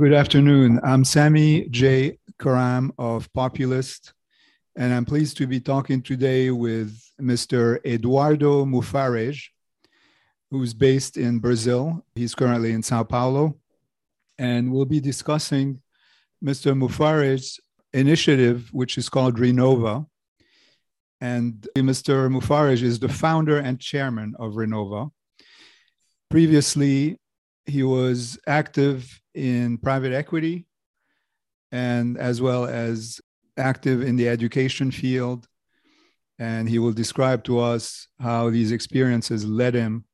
Good afternoon. I'm Sami J. Karam of Populyst, and I'm pleased to be talking today with Mr. Eduardo Mufarej, who's based in Brazil. He's currently in Sao Paulo, and we'll be discussing Mr. Mufarej's initiative, which is called Renova. And Mr. Mufarej is the founder and chairman of Renova. Previously, he was active in private equity and as well as active in the education field. And he will describe to us how these experiences led him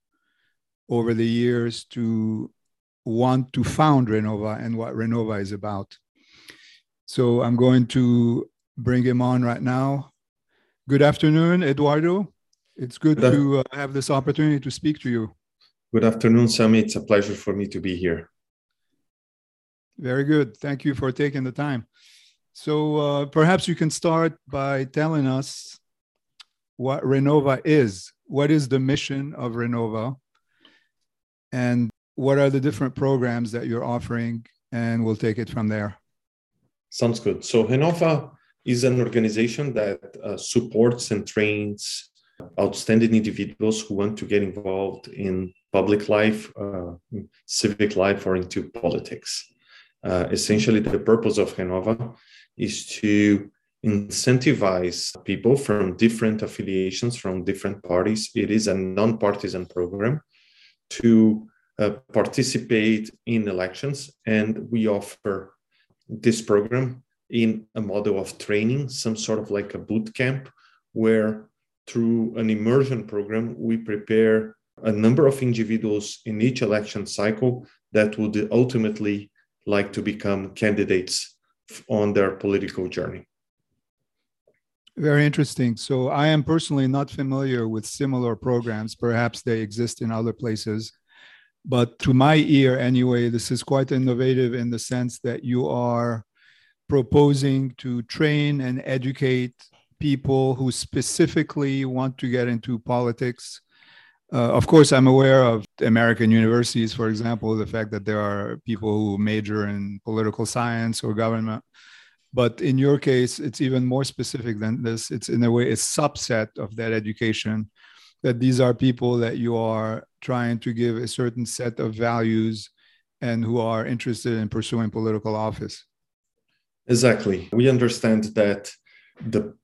over the years to want to found Renova and what Renova is about. So I'm going to bring him on right now. Good afternoon, Eduardo. It's good, to uh, have this opportunity to speak to you. Good afternoon, Sami. It's a pleasure for me to be here. Very good. Thank you for taking the time. So uh, perhaps you can start by telling us what Renova is. What is the mission of Renova? And what are the different programs that you're offering? And we'll take it from there. Sounds good. So Renova is an organization that uh, supports and trains outstanding individuals who want to get involved in public life, uh, civic life, or into politics. Uh, essentially, the purpose of Renova is to incentivize people from different affiliations, from different parties. It is a non-partisan program to uh, participate in elections, and we offer this program in a model of training, some sort of like a boot camp, where through an immersion program, we prepare a number of individuals in each election cycle that would ultimately like to become candidates on their political journey. Very interesting. So, I am personally not familiar with similar programs. Perhaps they exist in other places. But to my ear, anyway, this is quite innovative in the sense that you are proposing to train and educate people who specifically want to get into politics. Uh, of course, I'm aware of American universities, for example, the fact that there are people who major in political science or government. But in your case, it's even more specific than this. It's in a way a subset of that education, that these are people that you are trying to give a certain set of values and who are interested in pursuing political office. Exactly. We understand that the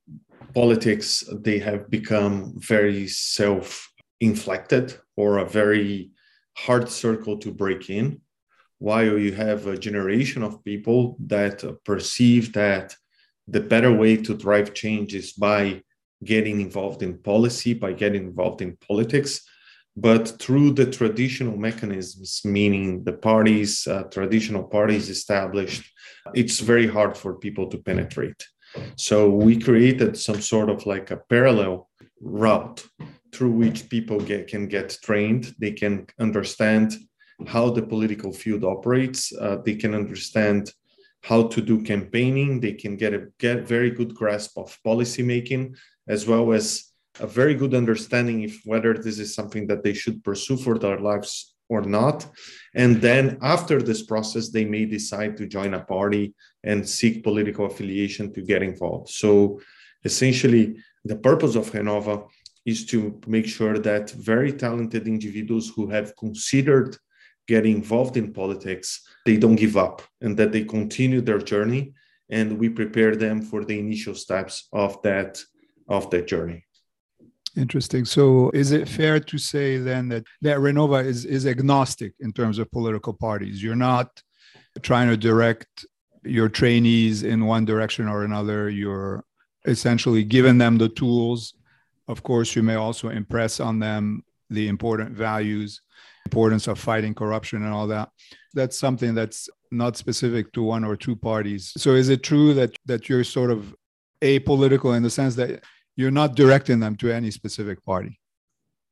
politics they have become very self-inflected or a very hard circle to break in while you have a generation of people that perceive that the better way to drive change is by getting involved in policy by getting involved in politics. But through the traditional mechanisms meaning the parties uh, traditional parties established it's very hard for people to penetrate. So we created some sort of like a parallel route through which people get, can get trained. They can understand how the political field operates. Uh, they can understand how to do campaigning. They can get a get very good grasp of policymaking, as well as a very good understanding if whether this is something that they should pursue for their lives or not. And then after this process, they may decide to join a party and seek political affiliation to get involved. So essentially, the purpose of Renova is to make sure that very talented individuals who have considered getting involved in politics, they don't give up and that they continue their journey and we prepare them for the initial steps of that of that journey. Interesting. So, is it fair to say then that that Renova is is agnostic in terms of political parties? You're not trying to direct your trainees in one direction or another. You're essentially giving them the tools. Of course, you may also impress on them the important values, importance of fighting corruption and all that. That's something that's not specific to one or two parties. So, is it true that that you're sort of apolitical in the sense that you're not directing them to any specific party.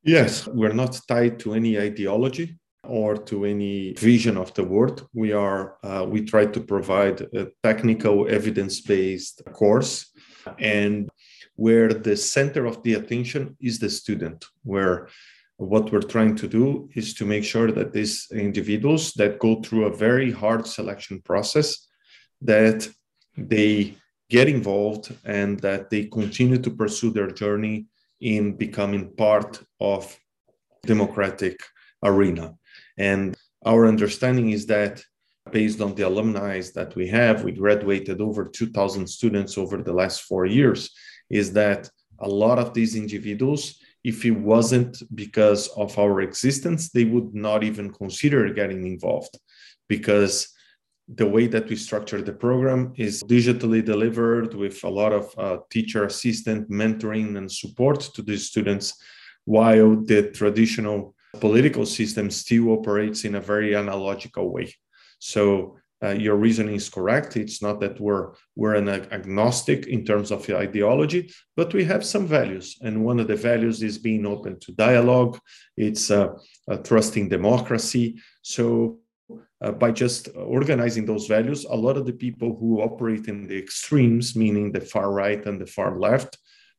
Yes, we're not tied to any ideology or to any vision of the world. We are uh, we try to provide a technical evidence-based course and where the center of the attention is the student, where what we're trying to do is to make sure that these individuals that go through a very hard selection process that they get involved and that they continue to pursue their journey in becoming part of democratic arena. And our understanding is that based on the alumni that we have we graduated over 2000 students over the last 4 years is that a lot of these individuals if it wasn't because of our existence they would not even consider getting involved because the way that we structure the program is digitally delivered with a lot of uh, teacher assistant mentoring and support to these students while the traditional political system still operates in a very analogical way. So uh, your reasoning is correct. It's not that we're we're an agnostic in terms of ideology but we have some values. And one of the values is being open to dialogue. It's uh, trusting democracy. So uh, by just organizing those values, a lot of the people who operate in the extremes, meaning the far right and the far left,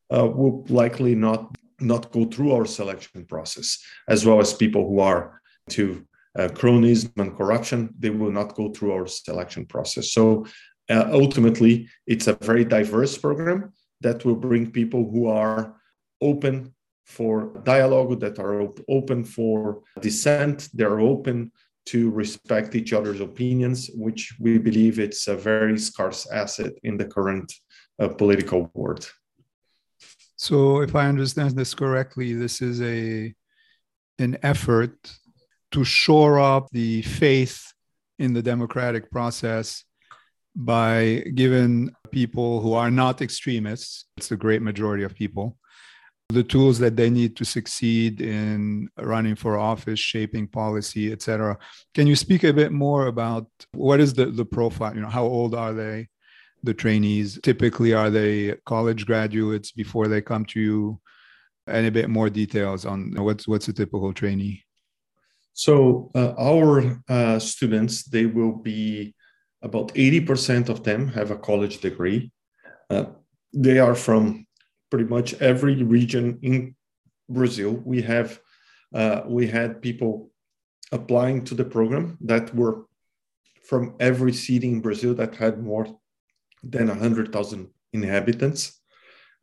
uh, will likely not not go through our selection process, as well as people who are to uh, cronyism and corruption, they will not go through our selection process. So uh, ultimately, it's a very diverse program that will bring people who are open for dialogue, that are op- open for dissent, they're open to respect each other's opinions, which we believe it's a very scarce asset in the current uh, political world. So, if I understand this correctly, this is a an effort to shore up the faith in the democratic process by giving people who are not extremists, it's the great majority of people, the tools that they need to succeed in running for office, shaping policy, etc. Can you speak a bit more about what is the, the profile? You know, how old are they? The trainees typically are they college graduates before they come to you? And a bit more details on what's what's a typical trainee. So uh, our uh, students, they will be about 80% of them have a college degree. Uh, they are from pretty much every region in Brazil. We have uh, we had people applying to the program that were from every city in Brazil that had more than 100,000 inhabitants.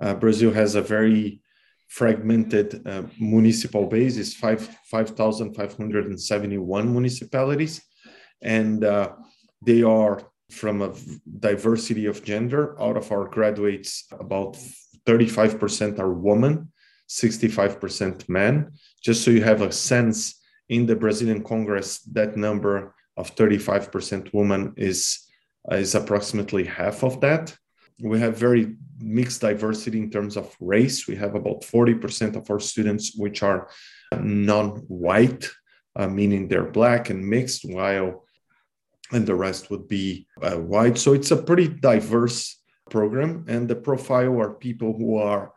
Uh, Brazil has a very fragmented uh, municipal base, it's 5,571 5, municipalities, and uh, they are from a diversity of gender. Out of our graduates, about 35% are women, 65% men. Just so you have a sense, in the Brazilian Congress, that number of 35% women is, is approximately half of that. We have very mixed diversity in terms of race. We have about 40% of our students which are non-white, uh, meaning they're black and mixed, while and the rest would be uh, white. So it's a pretty diverse program. And the profile are people who are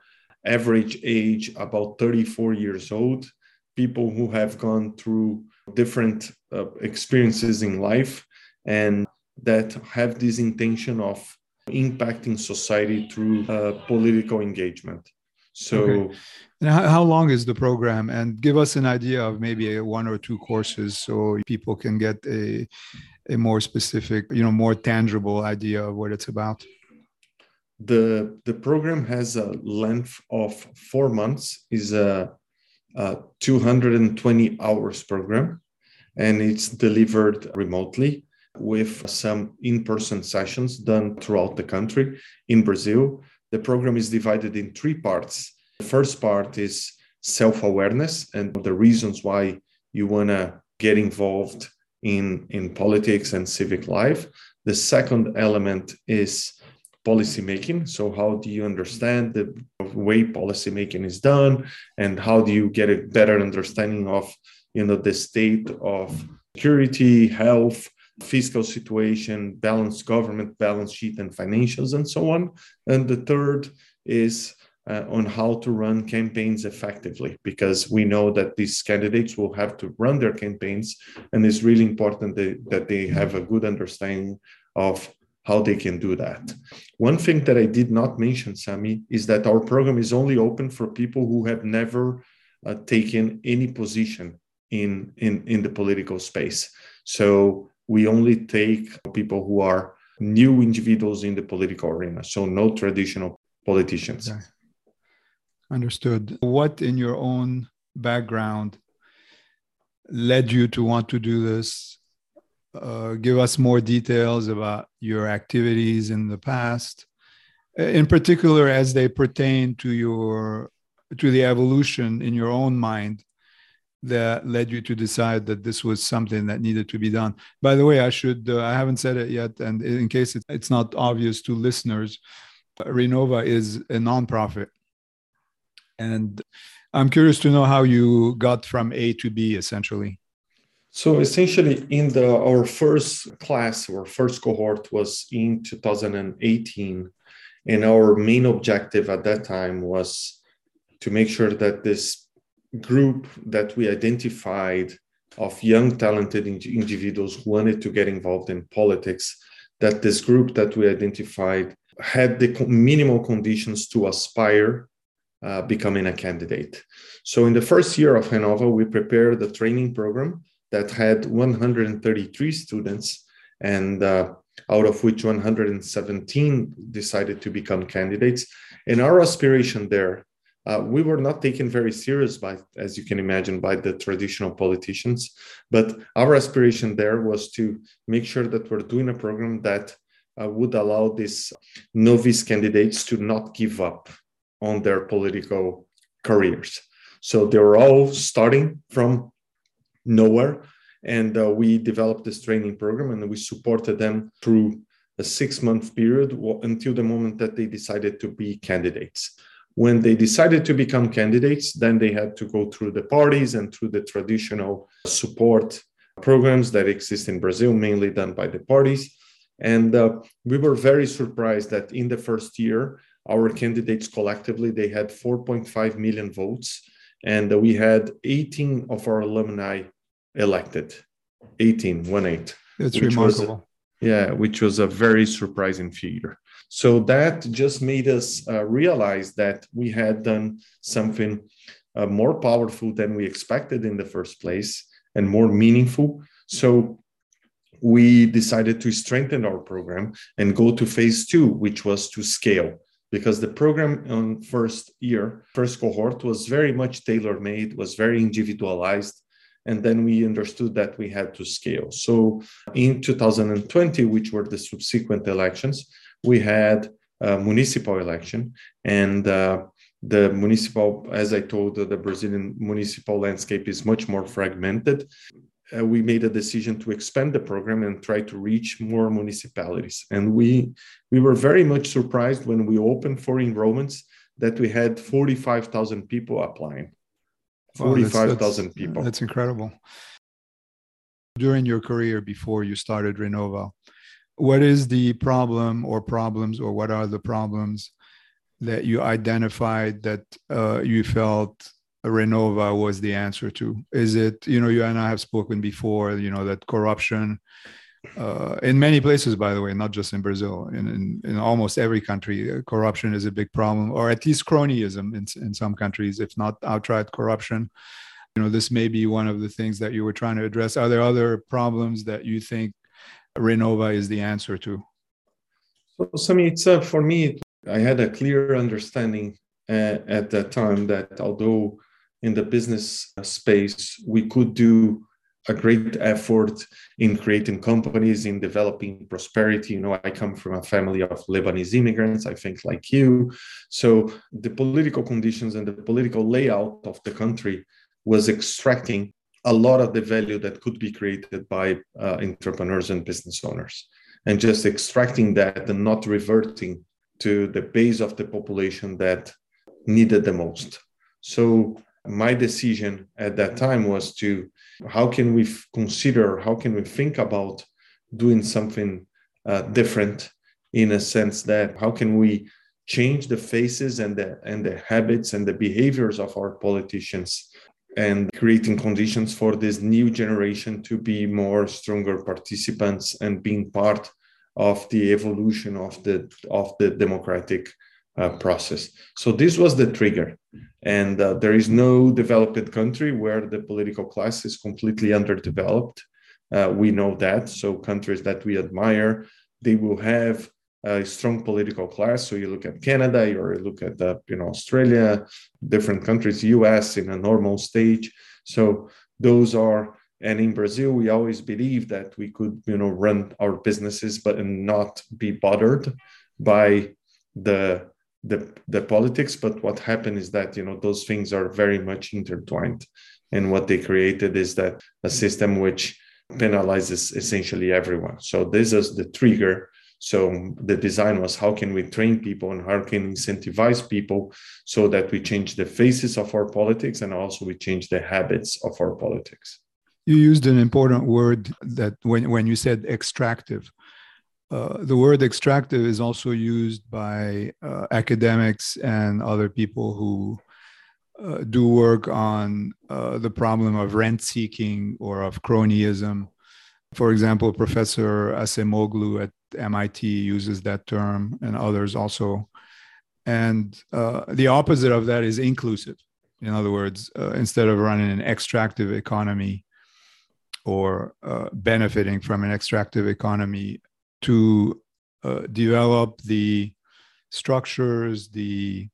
average age about 34 years old, people who have gone through different uh, experiences in life and that have this intention of impacting society through uh, political engagement. So, okay. and how, how, long is the program? And give us an idea of maybe a one or two courses so people can get a, a more specific, you know, more tangible idea of what it's about the the program has a length of four months is a, a 220 hours program and it's delivered remotely with some in-person sessions done throughout the country. In brazil the program is divided in three parts. The first part is self-awareness and the reasons why you want to get involved in in politics and civic life. The second element is policy making. So, how do you understand the way policy making is done, and how do you get a better understanding of you know the state of security, health, fiscal situation, balanced government balance sheet, and financials, and so on. And the third is uh, on how to run campaigns effectively because we know that these candidates will have to run their campaigns and it's really important that, that they have a good understanding of how they can do that. One thing that I did not mention, Sami, is that our program is only open for people who have never uh, taken any position in, in, in the political space. So we only take people who are new individuals in the political arena. So no traditional politicians. Okay. Understood. What in your own background led you to want to do this? Uh, give us more details about your activities in the past, in particular as they pertain to your to the evolution in your own mind that led you to decide that this was something that needed to be done. By the way, I should uh, I haven't said it yet, and in case it, it's not obvious to listeners, Renova is a nonprofit, and I'm curious to know how you got from A to B essentially. So essentially, in the our first class, our first cohort was in 2018, and our main objective at that time was to make sure that this group that we identified of young talented individuals who wanted to get involved in politics that this group that we identified had the minimal conditions to aspire uh, becoming a candidate. So in the first year of renova we prepared a training program that had 133 students and uh, out of which 117 decided to become candidates. And our aspiration there uh, we were not taken very serious by, as you can imagine, by the traditional politicians. But our aspiration there was to make sure that we're doing a program that uh, would allow these novice candidates to not give up on their political careers. So they were all starting from nowhere. And uh, we developed this training program and we supported them through a six month period until the moment that they decided to be candidates when they decided to become candidates, then they had to go through the parties and through the traditional support programs that exist in Brazil, mainly done by the parties. And uh, we were very surprised that in the first year, our candidates collectively they had 4.5 million votes, and we had 18 of our alumni elected. 18, one eight. That's remarkable. Yeah, which was a very surprising figure. So that just made us uh, realize that we had done something uh, more powerful than we expected in the first place and more meaningful. So we decided to strengthen our program and go to phase two, which was to scale. Because the program on first year, first cohort was very much tailor made, was very individualized. And then we understood that we had to scale. So in 2020, which were the subsequent elections, we had a municipal election and uh, the municipal as i told the brazilian municipal landscape is much more fragmented. Uh, we made a decision to expand the program and try to reach more municipalities. And we we were very much surprised when we opened for enrollments that we had 45000 people applying. 45000 people. that's incredible. During your career before you started renova what is the problem or problems or what are the problems that you identified that uh, you felt renova was the answer to? Is it you know you and i have spoken before you know that corruption uh, in many places by the way not just in brazil in, in, in almost every country uh, corruption is a big problem or at least cronyism in, in some countries if not outright corruption. You know this may be one of the things that you were trying to address. Are there other problems that you think Renova is the answer to? So, Sami, it's uh, for me, I had a clear understanding uh, at that time that although in the business space we could do a great effort in creating companies, in developing prosperity. You know, I come from a family of Lebanese immigrants, I think, like you. So the political conditions and the political layout of the country was extracting a lot of the value that could be created by uh, entrepreneurs and business owners. And just extracting that and not reverting to the base of the population that needed the most. So my decision at that time was to how can we f- consider how can we think about doing something uh, different in a sense that how can we change the faces and the and the habits and the behaviors of our politicians and creating conditions for this new generation to be more stronger participants and being part of the evolution of the of the democratic uh, process. So this was the trigger. And uh, there is no developed country where the political class is completely underdeveloped. Uh, we know that. So countries that we admire, they will have a strong political class. So you look at Canada, or you look at the, you know Australia, different countries, U.S. in a normal stage. So those are, and in Brazil, we always believe that we could you know run our businesses, but not be bothered by the the the politics. But what happened is that you know those things are very much intertwined, and what they created is that a system which penalizes essentially everyone. So this is the trigger so the design was how can we train people and how can we incentivize people so that we change the faces of our politics and also we change the habits of our politics. You used an important word that when, when you said extractive. Uh, the word extractive is also used by uh, academics and other people who uh, do work on uh, the problem of rent seeking or of cronyism. For example, Professor Acemoglu at MIT uses that term, and others also. And uh, the opposite of that is inclusive. In other words, uh, instead of running an extractive economy or uh, benefiting from an extractive economy, to uh, develop the structures, the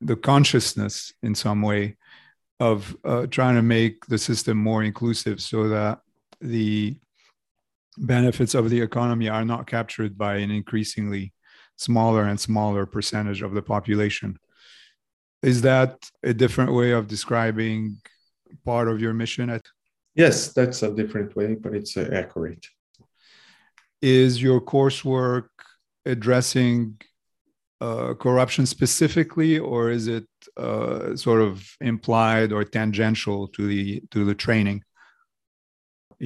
the consciousness in some way of uh, trying to make the system more inclusive, so that the benefits of the economy are not captured by an increasingly smaller and smaller percentage of the population. Is that a different way of describing part of your mission? At- yes, that's a different way, but it's uh, accurate. Is your coursework addressing uh, corruption specifically, or is it uh, sort of implied or tangential to the to the training?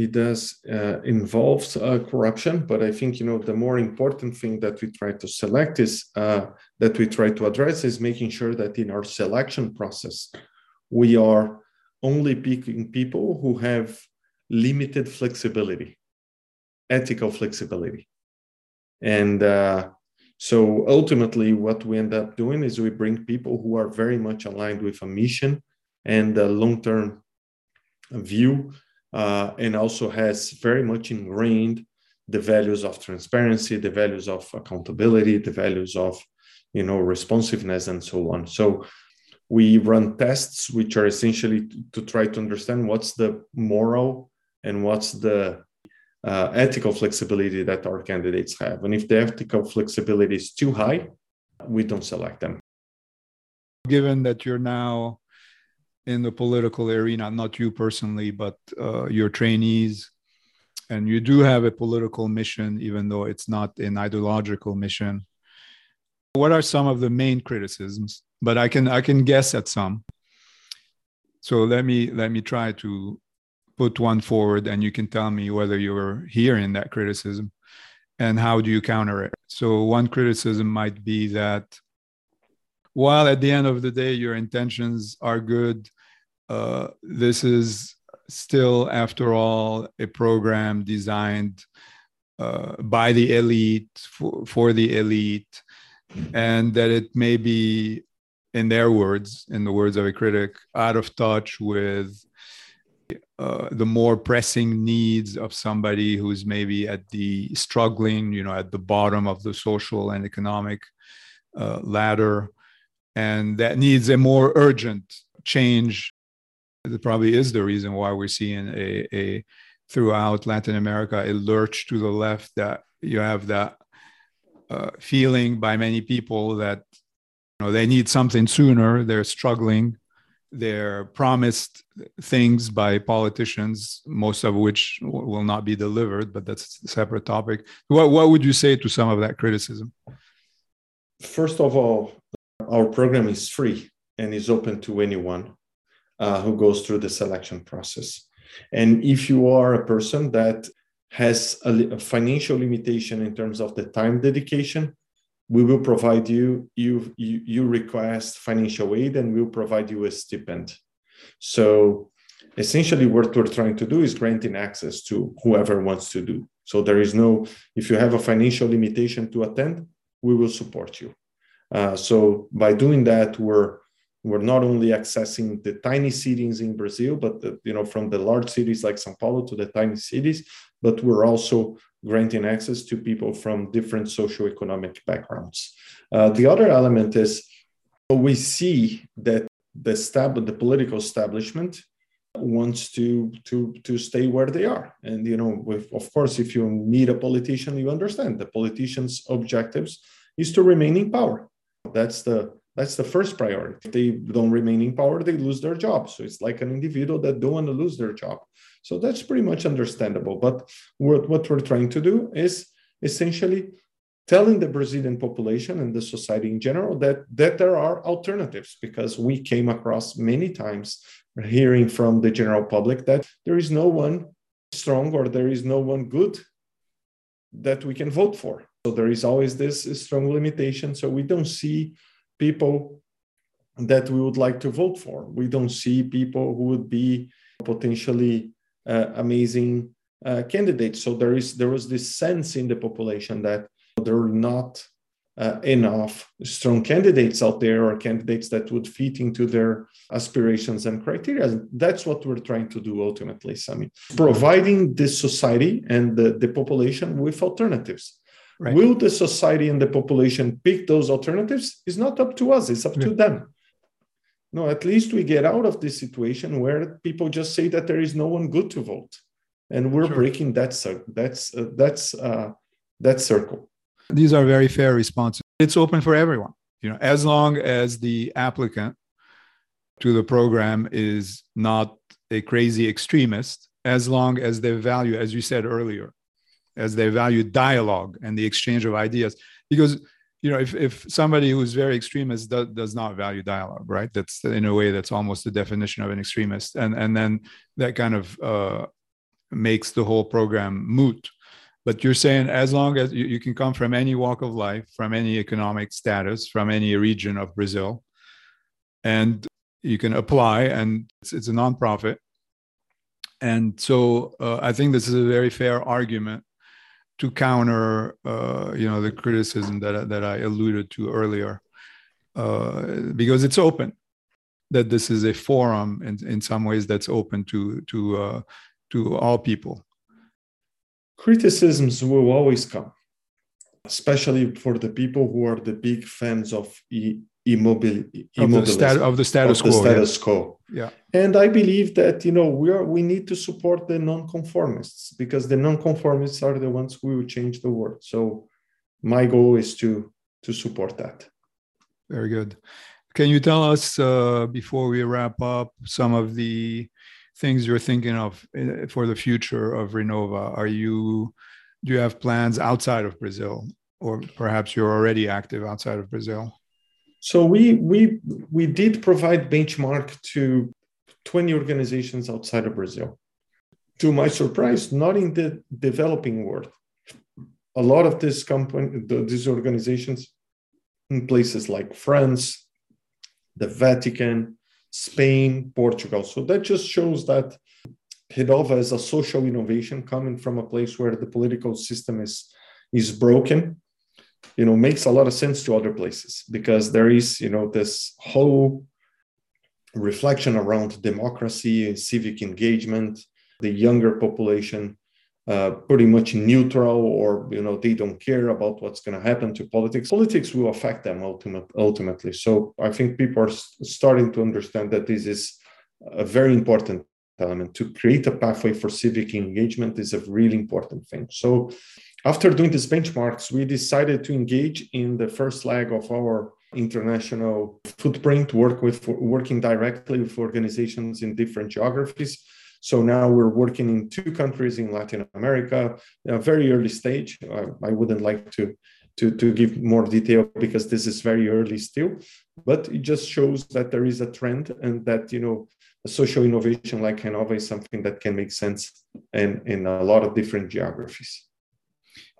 It does uh, involves uh, corruption but i think you know the more important thing that we try to select is uh, that we try to address is making sure that in our selection process we are only picking people who have limited flexibility ethical flexibility. And uh, so ultimately what we end up doing is we bring people who are very much aligned with a mission and a long-term view uh, and also has very much ingrained the values of transparency, the values of accountability, the values of you know responsiveness, and so on. So we run tests which are essentially to, try to understand what's the moral and what's the uh, ethical flexibility that our candidates have. And if the ethical flexibility is too high, we don't select them. Given that you're now in the political arena, not you personally, but uh, your trainees. And you do have a political mission, even though it's not an ideological mission. What are some of the main criticisms? But I can I can guess at some. So let me let me try to put one forward, and you can tell me whether you're hearing that criticism and how do you counter it. So one criticism might be that while at the end of the day your intentions are good uh, this is still, after all, a program designed uh, by the elite for, for the elite, and that it may be, in their words, in the words of a critic, out of touch with uh, the more pressing needs of somebody who's maybe at the struggling, you know, at the bottom of the social and economic uh, ladder, and that needs a more urgent change it probably is the reason why we're seeing a, a throughout Latin America a lurch to the left that you have that uh, feeling by many people that you know they need something sooner. They're struggling. They're promised things by politicians most of which will not be delivered but that's a separate topic. What, what would you say to some of that criticism? First of all our program is free and is open to anyone uh, who goes through the selection process. And if you are a person that has a, a, financial limitation in terms of the time dedication, we will provide you, you, you, request financial aid and we'll provide you a stipend. So essentially what we're trying to do is granting access to whoever wants to do. So there is no, if you have a financial limitation to attend, we will support you. Uh, so by doing that, we're we're not only accessing the tiny cities in Brazil, but the, you know from the large cities like São Paulo to the tiny cities, but we're also granting access to people from different socioeconomic backgrounds. Uh, the other element is we see that the stab, the political establishment wants to to to stay where they are and you know with, of course if you meet a politician you understand the politician's objectives is to remain in power that's the that's the first priority. If they don't remain in power, they lose their job. So it's like an individual that don't want to lose their job. So that's pretty much understandable. But what, what we're trying to do is essentially telling the Brazilian population and the society in general that, that there are alternatives because we came across many times hearing from the general public that there is no one strong or there is no one good that we can vote for. So there is always this strong limitation. So we don't see people that we would like to vote for. We don't see people who would be potentially uh, amazing uh, candidates. So there is there was this sense in the population that there are not uh, enough strong candidates out there or candidates that would fit into their aspirations and criteria. That's what we're trying to do ultimately, Sami. Providing the society and the, the population with alternatives. Right. Will the society and the population pick those alternatives? It's not up to us, it's up to them. No, at least we get out of this situation where people just say that there is no one good to vote. And we're sure. breaking that circle. That's uh, that's uh, that circle. These are very fair responses. It's open for everyone, you know, as long as the applicant to the program is not a crazy extremist, as long as they value, as you said earlier, as they value dialogue and the exchange of ideas. Because you know if, if somebody who's very extremist does, does not value dialogue right? That's in a way that's almost the definition of an extremist. And and then that kind of uh, makes the whole program moot. But you're saying as long as you, you can come from any walk of life from any economic status from any region of brazil and you can apply and it's, it's a nonprofit. And so uh, i think this is a very fair argument to counter uh, you know the criticism that that I alluded to earlier, uh, because it's open, that this is a forum in, in some ways that's open to to uh, to all people. Criticisms will always come, especially for the people who are the big fans of e- immobil- of, the stat- of the status of quo. The status yeah. quo. Yeah. And I believe that you know we are we need to support the nonconformists because the nonconformists are the ones who will change the world. So my goal is to to support that. Very good. Can you tell us uh, before we wrap up some of the things you're thinking of uh, for the future of Renova? Are you do you have plans outside of Brazil, or perhaps you're already active outside of Brazil? So we we we did provide benchmark to 20 organizations outside of Brazil. To my surprise, not in the developing world. A lot of these company, these organizations in places like France, the Vatican, Spain, Portugal. So that just shows that Renova is a social innovation coming from a place where the political system is, is broken you know makes a lot of sense to other places because there is you know this whole reflection around democracy and civic engagement the younger population uh, pretty much neutral or you know they don't care about what's going to happen to politics. Politics will affect them ultimate, ultimately. So i think people are starting to understand that this is a very important element. To create a pathway for civic engagement is a really important thing. So after doing these benchmarks, we decided to engage in the first leg of our international footprint, work with working directly with organizations in different geographies. So now we're working in two countries in Latin America, a very early stage. I wouldn't like to, to, to give more detail because this is very early still, but it just shows that there is a trend and that, you know, a social innovation like Renova is something that can make sense in, in a lot of different geographies.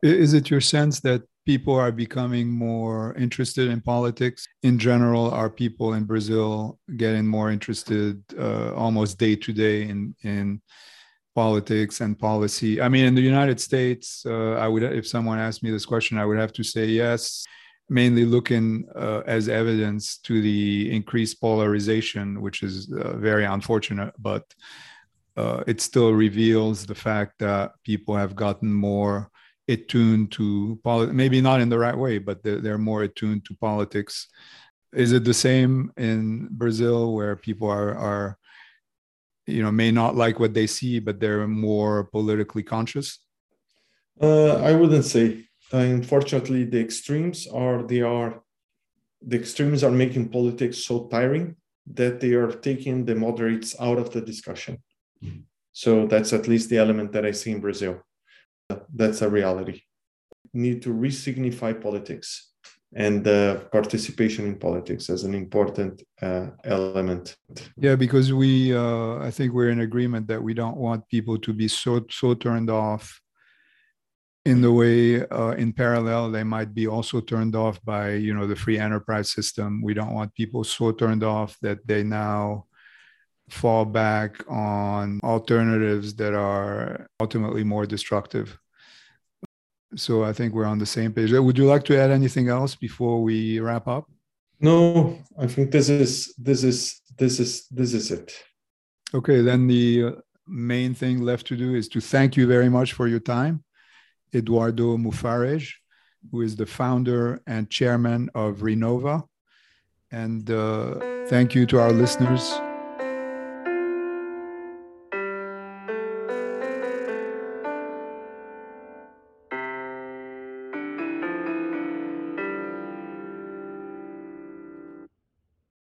Is it your sense that people are becoming more interested in politics in general? Are people in Brazil getting more interested uh, almost day to day in in politics and policy? I mean, in the United States, uh, I would if someone asked me this question, I would have to say yes. mainly looking uh, as evidence to the increased polarization, which is uh, very unfortunate, but uh, it still reveals the fact that people have gotten more attuned to politics, maybe not in the right way, but they're, they're more attuned to politics. Is it the same in Brazil where people are, are, you know, may not like what they see, but they're more politically conscious? Uh, I wouldn't say. Uh, unfortunately, the extremes are they are the extremes are making politics so tiring that they are taking the moderates out of the discussion. So that's at least the element that I see in Brazil. That's a reality. Need to resignify politics and uh, participation in politics as an important uh, element. Yeah, because we, uh, I think we're in agreement that we don't want people to be so so turned off in the way uh, in parallel they might be also turned off by you know the free enterprise system we don't want people so turned off that they now fall back on alternatives that are ultimately more destructive. So i think we're on the same page. Would you like to add anything else before we wrap up? No i think this is this is this is this is it. Okay then the main thing left to do is to thank you very much for your time. Eduardo Mufarej, who is the founder and chairman of Renova. And uh, thank you to our listeners